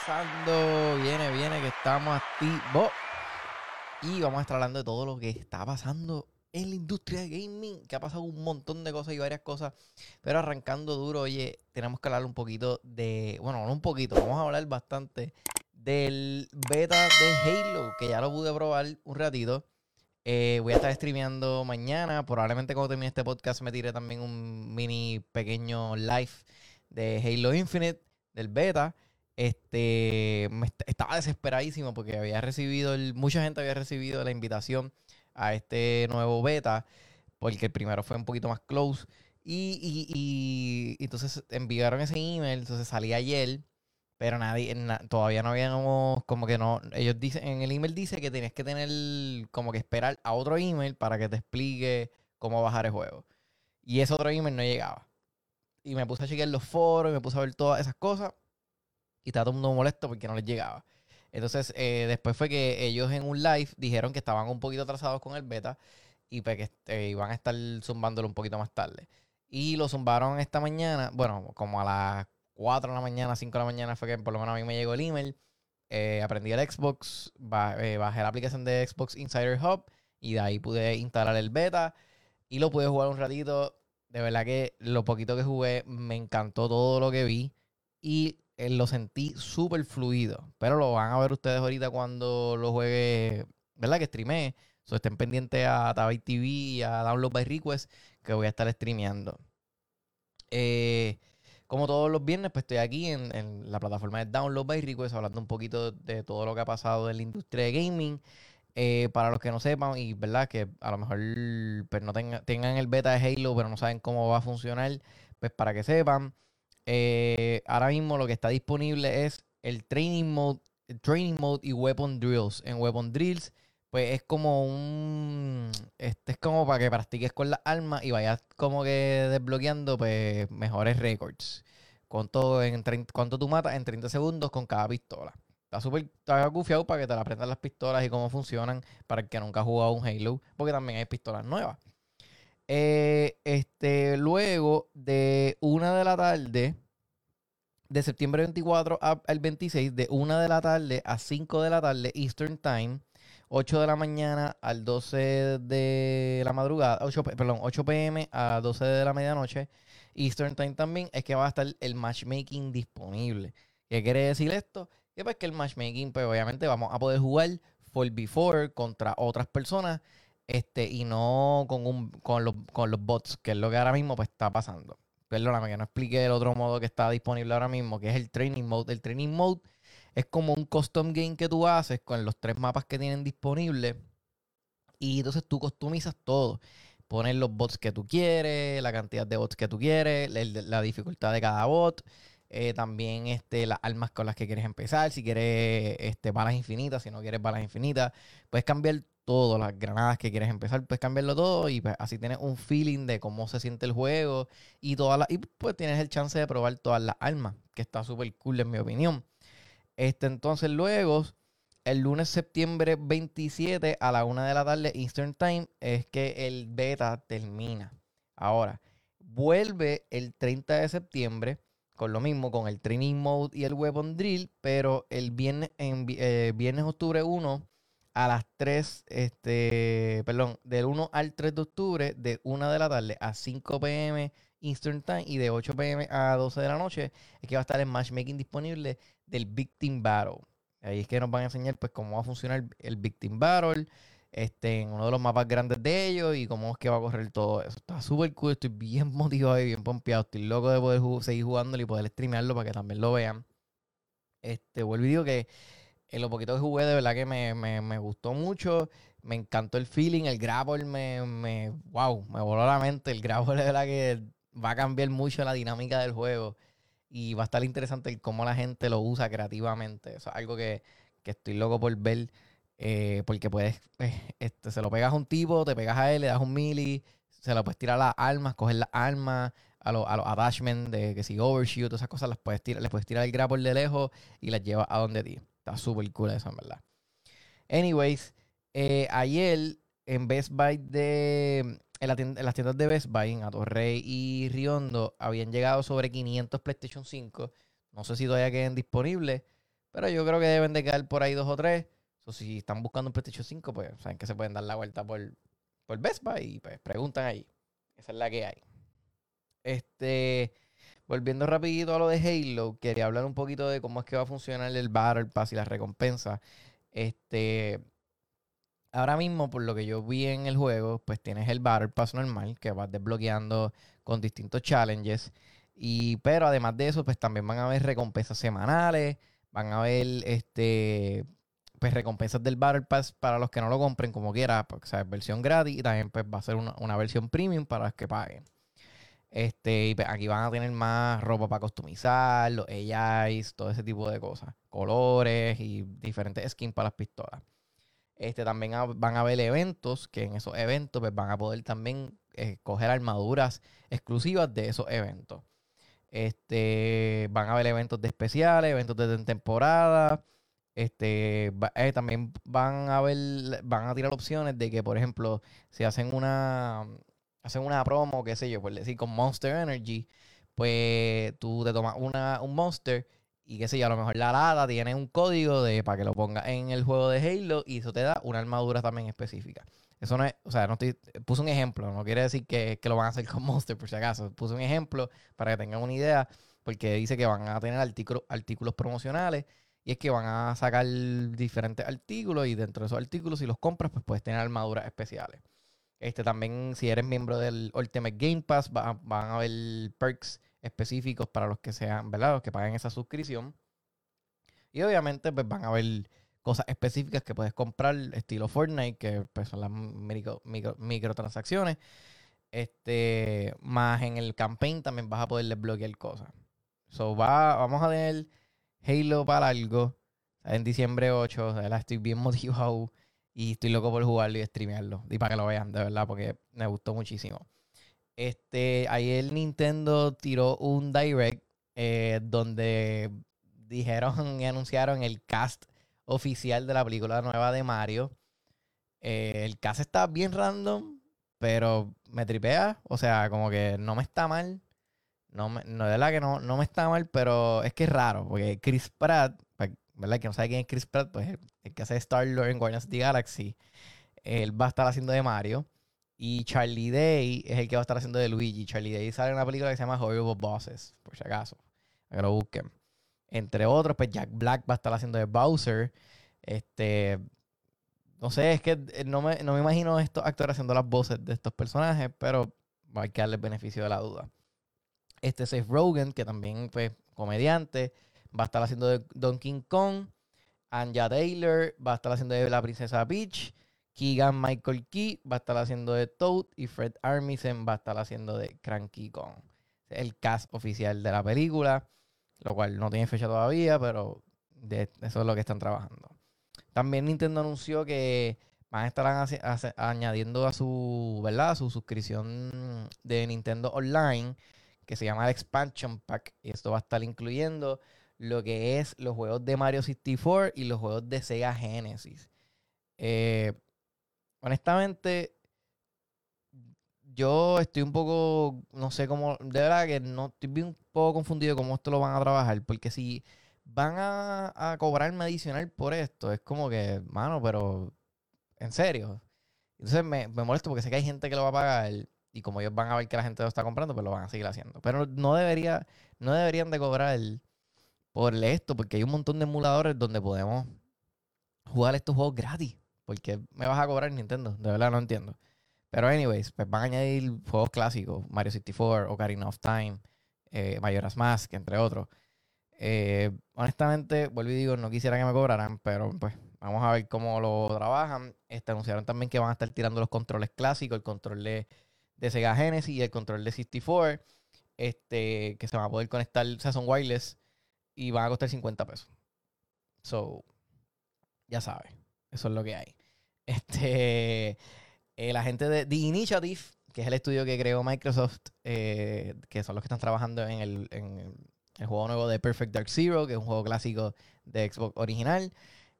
pasando? Viene, viene, que estamos activos. Y vamos a estar hablando de todo lo que está pasando en la industria de gaming, que ha pasado un montón de cosas y varias cosas. Pero arrancando duro, oye, tenemos que hablar un poquito de, bueno, no un poquito, vamos a hablar bastante del beta de Halo, que ya lo pude probar un ratito. Eh, voy a estar streameando mañana. Probablemente cuando termine este podcast me tire también un mini pequeño live de Halo Infinite, del beta. Este, estaba desesperadísimo porque había recibido, mucha gente había recibido la invitación a este nuevo beta, porque el primero fue un poquito más close. Y, y, entonces enviaron ese email, entonces salí ayer, pero nadie, todavía no habíamos, como que no, ellos dicen, en el email dice que tienes que tener, como que esperar a otro email para que te explique cómo bajar el juego. Y ese otro email no llegaba. Y me puse a chequear los foros, y me puse a ver todas esas cosas. Y estaba todo el mundo molesto porque no les llegaba. Entonces, eh, después fue que ellos en un live dijeron que estaban un poquito atrasados con el beta y pues que eh, iban a estar zumbándolo un poquito más tarde. Y lo zumbaron esta mañana, bueno, como a las 4 de la mañana, 5 de la mañana fue que por lo menos a mí me llegó el email. Eh, aprendí el Xbox, bajé la aplicación de Xbox Insider Hub y de ahí pude instalar el beta y lo pude jugar un ratito. De verdad que lo poquito que jugué me encantó todo lo que vi y eh, lo sentí súper fluido. Pero lo van a ver ustedes ahorita cuando lo juegue, ¿verdad? Que streamé. So, estén pendientes a Tabay TV y a Download by Request que voy a estar streameando. Eh, como todos los viernes, pues estoy aquí en, la plataforma de Download by Request hablando un poquito de todo lo que ha pasado en la industria de gaming. Eh, para los que no sepan y verdad que a lo mejor pues, no tengan el beta de Halo pero no saben cómo va a funcionar, pues para que sepan, eh, ahora mismo lo que está disponible es el Training Mode, Training Mode y Weapon Drills. En Weapon Drills, pues es como un. Este es como para que practiques con las armas y vayas como que desbloqueando pues mejores récords. ¿Cuánto, ¿Cuánto tú matas en 30 segundos con cada pistola? Está súper gufiado para que te aprendas las pistolas y cómo funcionan para el que nunca ha jugado un Halo, porque también hay pistolas nuevas. Eh, este, luego de una de la tarde, de septiembre 24 al 26, de una de la tarde a 5 de la tarde, Eastern Time, 8 de la mañana al 12 de la madrugada, 8, perdón, 8 pm a 12 de la medianoche, Eastern Time también, es que va a estar el matchmaking disponible. ¿Qué quiere decir esto? Que pues que el matchmaking, pues obviamente vamos a poder jugar for before contra otras personas este, y no con, un, con, los, con los bots, que es lo que ahora mismo pues, está pasando. Perdóname que no explique el otro modo que está disponible ahora mismo, que es el Training Mode. El Training Mode es como un custom game que tú haces con los tres mapas que tienen disponibles. Y entonces tú customizas todo. Pones los bots que tú quieres, la cantidad de bots que tú quieres, la, dificultad de cada bot. Eh, también este, las armas con las que quieres empezar. Si quieres este, balas infinitas, si no quieres balas infinitas. Puedes cambiar todo, las granadas que quieres empezar, puedes cambiarlo todo y pues así tienes un feeling de cómo se siente el juego y todas las, y pues tienes el chance de probar todas las armas, que está súper cool en mi opinión. Este, entonces luego, el lunes septiembre 27 a la 1 de la tarde Eastern Time es que el beta termina. Ahora, vuelve el 30 de septiembre lo mismo, con el Training Mode y el Weapon Drill, pero el viernes, en, eh, viernes octubre 1 a las 3, este, perdón, del 1 al 3 de octubre, de 1 de la tarde a 5 pm Eastern Time y de 8 pm a 12 de la noche, es que va a estar el matchmaking disponible del Victim Battle. Ahí es que nos van a enseñar pues cómo va a funcionar el Victim Battle, este, en uno de los mapas grandes de ellos y cómo es que va a correr todo eso. Está súper cool, estoy bien motivado y bien pompeado. Estoy loco de poder seguir jugándolo y poder streamearlo para que también lo vean. Este, vuelvo y digo que en lo poquito que jugué, de verdad que me, gustó mucho. Me encantó el feeling, el grapple me, me, wow, me voló la mente. El grapple de verdad que va a cambiar mucho la dinámica del juego. Y va a estar interesante cómo la gente lo usa creativamente. Eso es algo que, estoy loco por ver. Eh, porque puedes, eh, este, se lo pegas a un tipo, te pegas a él, le das un mili, se lo puedes tirar a las armas, coger las armas, a, los a los attachments de que si overshoot, esas cosas, las puedes tirar, les puedes tirar el grapple de lejos y las llevas a donde ti. Está súper cool eso, en verdad. Anyways, eh, ayer en Best Buy de. En, las tiendas de Best Buy, en Atorrey y Riondo, habían llegado sobre 500 PlayStation 5. No sé si todavía queden disponibles, pero yo creo que deben de quedar por ahí dos o tres. O si están buscando un PlayStation 5, pues saben que se pueden dar la vuelta por, por Best Buy y pues preguntan ahí. Esa es la que hay. Este, volviendo rapidito a lo de Halo, quería hablar un poquito de cómo es que va a funcionar el Battle Pass y las recompensas. Este, ahora mismo, por lo que yo vi en el juego, pues tienes el Battle Pass normal que vas desbloqueando con distintos challenges. Y, pero además de eso, pues también van a haber recompensas semanales, van a haber este pues recompensas del Battle Pass para los que no lo compren como quiera, porque es versión gratis y también pues va a ser una, versión premium para los que paguen. Este, y pues, aquí van a tener más ropa para customizar, los AIs, todo ese tipo de cosas, colores y diferentes skins para las pistolas. Este, también van a haber eventos que en esos eventos pues, van a poder también escoger armaduras exclusivas de esos eventos. Este, van a haber eventos de especiales, eventos de temporada. Este, eh, también van a ver, van a tirar opciones de que, por ejemplo, si hacen una, hacen una promo, qué sé yo, por decir, con Monster Energy, pues tú te tomas una, un Monster y qué sé yo, a lo mejor la lata tiene un código de para que lo pongas en el juego de Halo y eso te da una armadura también específica. Eso no es, o sea, no estoy, puse un ejemplo, no quiere decir que, lo van a hacer con Monster por si acaso. Puse un ejemplo para que tengan una idea, porque dice que van a tener artículos, artículos promocionales y es que van a sacar diferentes artículos y dentro de esos artículos, si los compras, pues puedes tener armaduras especiales. Este también, si eres miembro del Ultimate Game Pass, van a haber perks específicos para los que sean, ¿verdad? Los que paguen esa suscripción. Y obviamente, pues van a haber cosas específicas que puedes comprar, estilo Fortnite, que pues, son las micro, microtransacciones. Este, más en el campaign también vas a poder desbloquear cosas. So, va, vamos a ver Halo para algo. En diciembre 8, la estoy bien motivado y estoy loco por jugarlo y streamearlo. Y para que lo vean, de verdad, porque me gustó muchísimo. Este, ayer Nintendo tiró un direct eh, donde dijeron y anunciaron el cast oficial de la película nueva de Mario. Eh, el cast está bien random, pero me tripea. O sea, como que no me está mal. No, me, no de verdad que no, no me está mal, pero es que es raro, porque Chris Pratt, ¿verdad? Que no sabe quién es Chris Pratt, pues el, que hace Star-Lord en Guardians of the Galaxy, él va a estar haciendo de Mario. Y Charlie Day es el que va a estar haciendo de Luigi. Charlie Day sale en una película que se llama Horrible Bosses, por si acaso. Que lo busquen. Entre otros, pues Jack Black va a estar haciendo de Bowser. Este. No sé, es que eh, no me, no me imagino estos actores haciendo las voces de estos personajes, pero hay que darle el beneficio de la duda. Este Seth Rogen, que también fue pues, comediante, va a estar haciendo de Donkey Kong. Anja Taylor va a estar haciendo de la princesa Peach. Keegan Michael Key va a estar haciendo de Toad. Y Fred Armisen va a estar haciendo de Cranky Kong. El cast oficial de la película lo cual no tiene fecha todavía, pero eso es lo que están trabajando. También Nintendo anunció que van a estar añadiendo a su, ¿verdad? su suscripción de Nintendo Online, que se llama el Expansion Pack, y esto va a estar incluyendo lo que es los juegos de Mario 64 y los juegos de Sega Genesis. Eh, honestamente, yo estoy un poco, no sé cómo, de verdad que no estoy un poco confundido cómo esto lo van a trabajar, porque si van a, a cobrarme adicional por esto, es como que, mano, pero en serio. Entonces me molesto porque sé que hay gente que lo va a pagar y como ellos van a ver que la gente lo está comprando, pues lo van a seguir haciendo. Pero no debería, no deberían de cobrar por esto, porque hay un montón de emuladores donde podemos jugar estos juegos gratis. Porque me vas a cobrar Nintendo, de verdad no entiendo. Pero, anyways, pues van a añadir juegos clásicos: Mario 64, Ocarina of Time, eh, Majora's Mask, entre otros. Eh, honestamente, vuelvo y digo, no quisiera que me cobraran, pero pues vamos a ver cómo lo trabajan. Este, anunciaron también que van a estar tirando los controles clásicos, el control de, Sega Genesis y el control de 64, este, que se van a poder conectar, o sea, wireless y van a costar 50 pesos. So, ya sabes, eso es lo que hay. Este, eh, la gente de The Initiative, que es el estudio que creó Microsoft, eh, que son los que están trabajando en el, juego nuevo de Perfect Dark Zero, que es un juego clásico de Xbox original.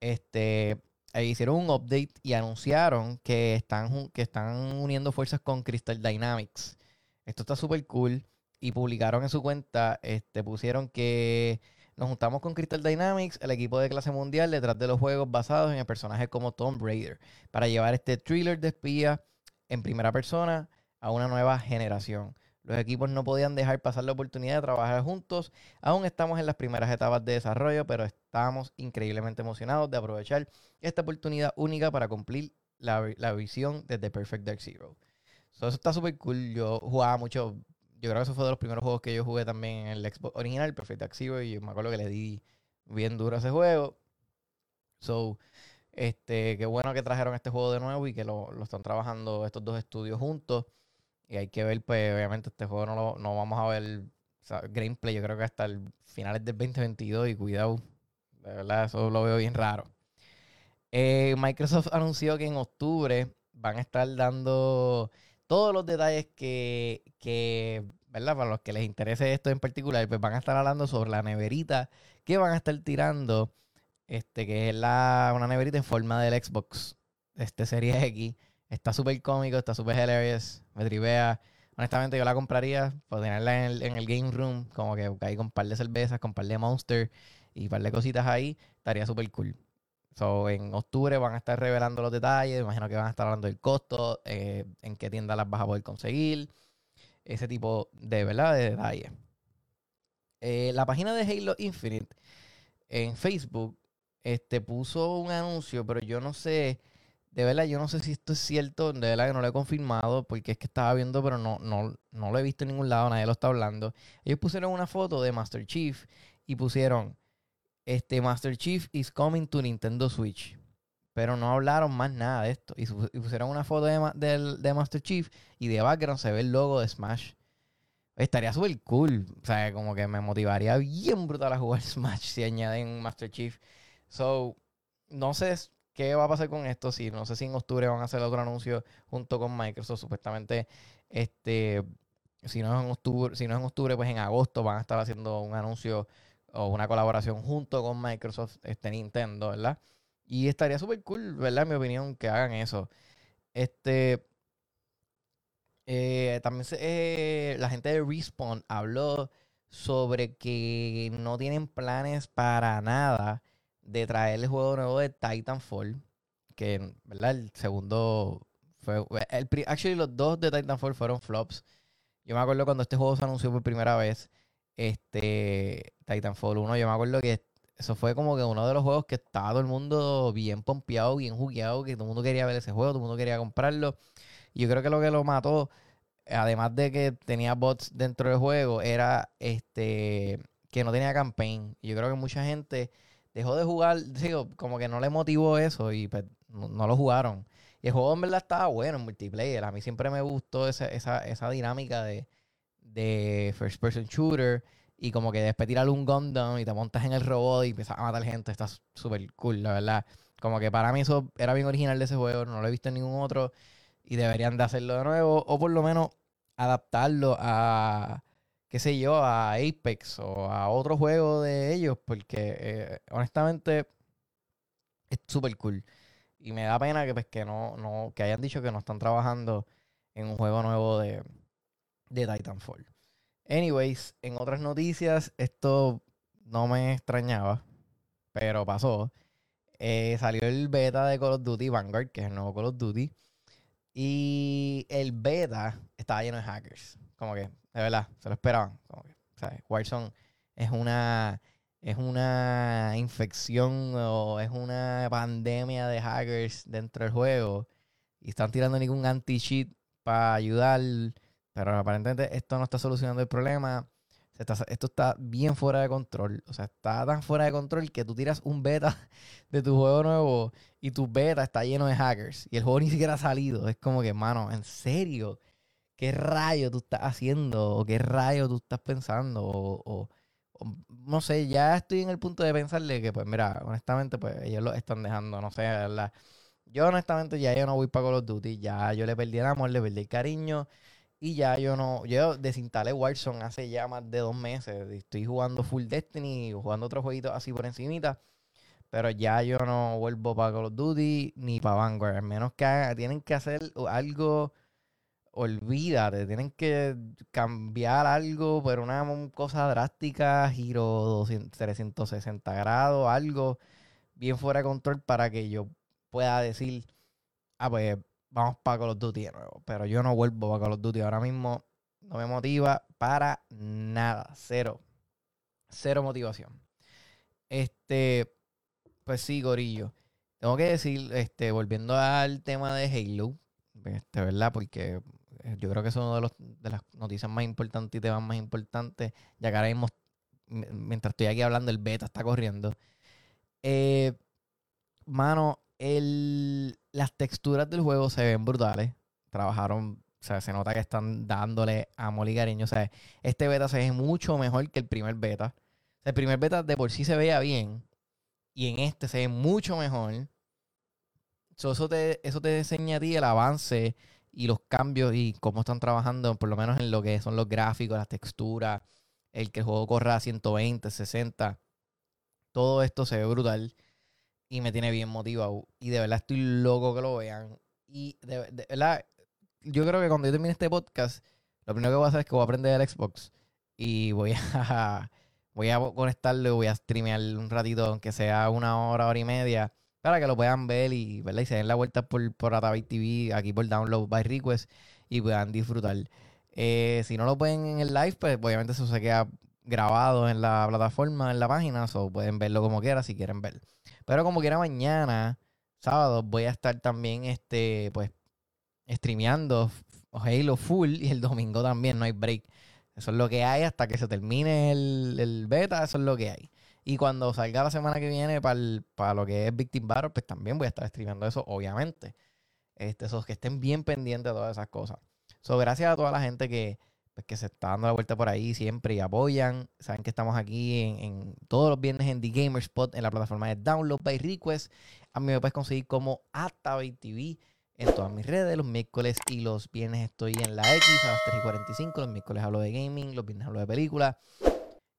Este, hicieron un update y anunciaron que están, que están uniendo fuerzas con Crystal Dynamics. Esto está súper cool. y publicaron en su cuenta, este, pusieron que nos juntamos con Crystal Dynamics, el equipo de clase mundial, detrás de los juegos basados en el personaje como Tomb Raider, para llevar este thriller de espía en primera persona a una nueva generación. Los equipos no podían dejar pasar la oportunidad de trabajar juntos. Aún estamos en las primeras etapas de desarrollo, pero estamos increíblemente emocionados de aprovechar esta oportunidad única para cumplir la, visión de The Perfect Dark Zero. eso está súper cool. Yo jugaba mucho. Yo creo que eso fue de los primeros juegos que yo jugué también en el Xbox original, Perfect Dark Zero, y me acuerdo que le di bien duro a ese juego. So, este, qué bueno que trajeron este juego de nuevo y que lo, lo están trabajando estos dos estudios juntos. Y hay que ver, pues, obviamente, este juego no, lo, no vamos a ver gameplay, yo creo que hasta el finales del 2022 y cuidado, de verdad, eso lo veo bien raro. Eh, Microsoft anunció que en octubre van a estar dando todos los detalles que, que, ¿verdad? Para los que les interese esto en particular, pues van a estar hablando sobre la neverita que van a estar tirando, este, que es la, una neverita en forma del Xbox, este Series X Está súper cómico, está súper hilarious, me tripea. Honestamente, yo la compraría para tenerla en el, game room, como que ahí con un par de cervezas, con un par de monster y un par de cositas ahí, estaría súper cool. So, en octubre van a estar revelando los detalles, imagino que van a estar hablando del costo, eh, en qué tienda las vas a poder conseguir, ese tipo de, ¿verdad? de detalles. Eh, la página de Halo Infinite en Facebook este, puso un anuncio, pero yo no sé de verdad, yo no sé si esto es cierto, de verdad que no lo he confirmado, porque es que estaba viendo, pero no, no, no lo he visto en ningún lado, nadie lo está hablando. Ellos pusieron una foto de Master Chief y pusieron, este Master Chief is coming to Nintendo Switch. Pero no hablaron más nada de esto. Y, pusieron una foto de, de, Master Chief y de background se ve el logo de Smash. Estaría súper cool. O sea, como que me motivaría bien brutal a jugar Smash si añaden Master Chief. So, no sé ¿Qué va a pasar con esto? Si no sé si en octubre van a hacer otro anuncio junto con Microsoft. Supuestamente, este, si no es en octubre, si no es en octubre, pues en agosto van a estar haciendo un anuncio o una colaboración junto con Microsoft, este Nintendo, ¿verdad? Y estaría súper cool, ¿verdad? En mi opinión, que hagan eso. Este. Eh, también eh, la gente de Respawn habló sobre que no tienen planes para nada de traer el juego nuevo de Titanfall, que, ¿verdad? El segundo fue... El, actually, los dos de Titanfall fueron flops. Yo me acuerdo cuando este juego se anunció por primera vez, este Titanfall 1, yo me acuerdo que eso fue como que uno de los juegos que estaba todo el mundo bien pompeado, bien jugueado, que todo el mundo quería ver ese juego, todo el mundo quería comprarlo. Y yo creo que lo que lo mató, además de que tenía bots dentro del juego, era este que no tenía campaign. Yo creo que mucha gente dejó de jugar, digo, como que no le motivó eso y pues, no, lo jugaron. Y el juego en verdad estaba bueno en multiplayer. A mí siempre me gustó esa, esa, esa dinámica de, de first person shooter y como que después tirar un Gundam y te montas en el robot y empiezas a matar gente. Está súper cool, la verdad. Como que para mí eso era bien original de ese juego, no lo he visto en ningún otro y deberían de hacerlo de nuevo o por lo menos adaptarlo a, qué sé yo, a Apex o a otro juego de ellos, porque eh, honestamente es súper cool. Y me da pena que, pues, que, no, no, que hayan dicho que no están trabajando en un juego nuevo de, de Titanfall. Anyways, en otras noticias, esto no me extrañaba, pero pasó. Eh, salió el beta de Call of Duty Vanguard, que es el nuevo Call of Duty. Y el beta estaba lleno de hackers. Como que de verdad, se lo esperaban. Como Warzone es una, es una infección o es una pandemia de hackers dentro del juego y están tirando ningún anti-cheat para ayudar, pero aparentemente esto no está solucionando el problema. esto está bien fuera de control. O sea, está tan fuera de control que tú tiras un beta de tu juego nuevo y tu beta está lleno de hackers. Y el juego ni siquiera ha salido. Es como que, mano, en serio. ¿Qué rayo tú estás haciendo? ¿O qué rayo tú estás pensando? O, no sé, ya estoy en el punto de pensarle que, pues mira, honestamente, pues ellos lo están dejando, no sé, ¿verdad? Yo honestamente ya yo no voy para Call of Duty, ya yo le perdí el amor, le perdí el cariño y ya yo no, yo desinstalé Warzone hace ya más de dos meses, estoy jugando Full Destiny, jugando otros jueguitos así por encimita, pero ya yo no vuelvo para Call of Duty ni para Vanguard, al menos que tienen que hacer algo olvídate, tienen que cambiar algo, pero una cosa drástica, giro 200, 360 grados, algo bien fuera de control para que yo pueda decir, ah, pues vamos para Call of Duty de nuevo. Pero yo no vuelvo para Call of Duty ahora mismo. No me motiva para nada. Cero. Cero motivación. Este, pues sí, Gorillo. Tengo que decir, este, volviendo al tema de Halo, este, ¿verdad? Porque yo creo que es una de, los, de las noticias más importantes y temas más importantes, ya que ahora mismo, mientras estoy aquí hablando, el beta está corriendo. Eh, mano, el, las texturas del juego se ven brutales. Trabajaron, o sea, se nota que están dándole amor y cariño. O sea, este beta se ve mucho mejor que el primer beta. el primer beta de por sí se veía bien. Y en este se ve mucho mejor. eso, te, eso te enseña a ti el avance y los cambios y cómo están trabajando, por lo menos en lo que son los gráficos, las texturas, el que el juego corra a 120, 60. Todo esto se ve brutal y me tiene bien motivado. Y de verdad estoy loco que lo vean. Y de, verdad, yo creo que cuando yo termine este podcast, lo primero que voy a hacer es que voy a aprender el Xbox y voy a, voy a conectarlo y voy a streamear un ratito, aunque sea una hora, hora y media, para que lo puedan ver y, ¿verdad? y se den la vuelta por, por TV, aquí por Download by Request y puedan disfrutar. Eh, si no lo pueden en el live, pues obviamente eso se queda grabado en la plataforma, en la página, o pueden verlo como quieran si quieren ver. Pero como quiera mañana, sábado, voy a estar también, este, pues, streameando Halo Full y el domingo también, no hay break. Eso es lo que hay hasta que se termine el, beta, eso es lo que hay. Y cuando salga la semana que viene para, lo que es Victim Battle, pues también voy a estar streameando eso, obviamente. Este, esos que estén bien pendientes de todas esas cosas. So, gracias a toda la gente que, pues, que se está dando la vuelta por ahí siempre y apoyan. Saben que estamos aquí en, todos los viernes en The Gamer Spot, en la plataforma de Download by Request. A mí me puedes conseguir como Atabay TV en todas mis redes. Los miércoles y los viernes estoy en la X a las 3 y 45. Los miércoles hablo de gaming, los viernes hablo de películas.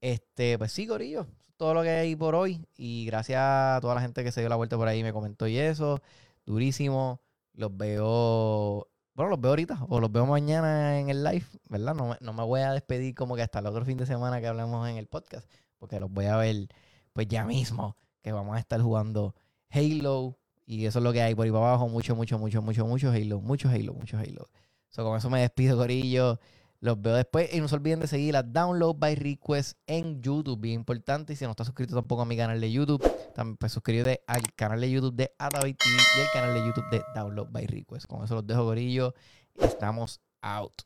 Este, pues sí, Corillo. Todo lo que hay por hoy. Y gracias a toda la gente que se dio la vuelta por ahí me comentó y eso. Durísimo. Los veo bueno, los veo ahorita o los veo mañana en el live, ¿verdad? No, no, me voy a despedir como que hasta el otro fin de semana que hablamos en el podcast, porque los voy a ver pues ya mismo, que vamos a estar jugando Halo y eso es lo que hay por ahí para abajo, mucho, mucho, mucho, mucho, mucho Halo, mucho Halo, mucho Halo. So, con eso me despido, Corillo. Los veo después y no se olviden de seguir la Download by Request en YouTube, bien importante. Y si no estás suscrito tampoco a mi canal de YouTube, también pues suscríbete al canal de YouTube de Atabay TV y al canal de YouTube de Download by Request. Con eso los dejo, gorillo. Estamos out.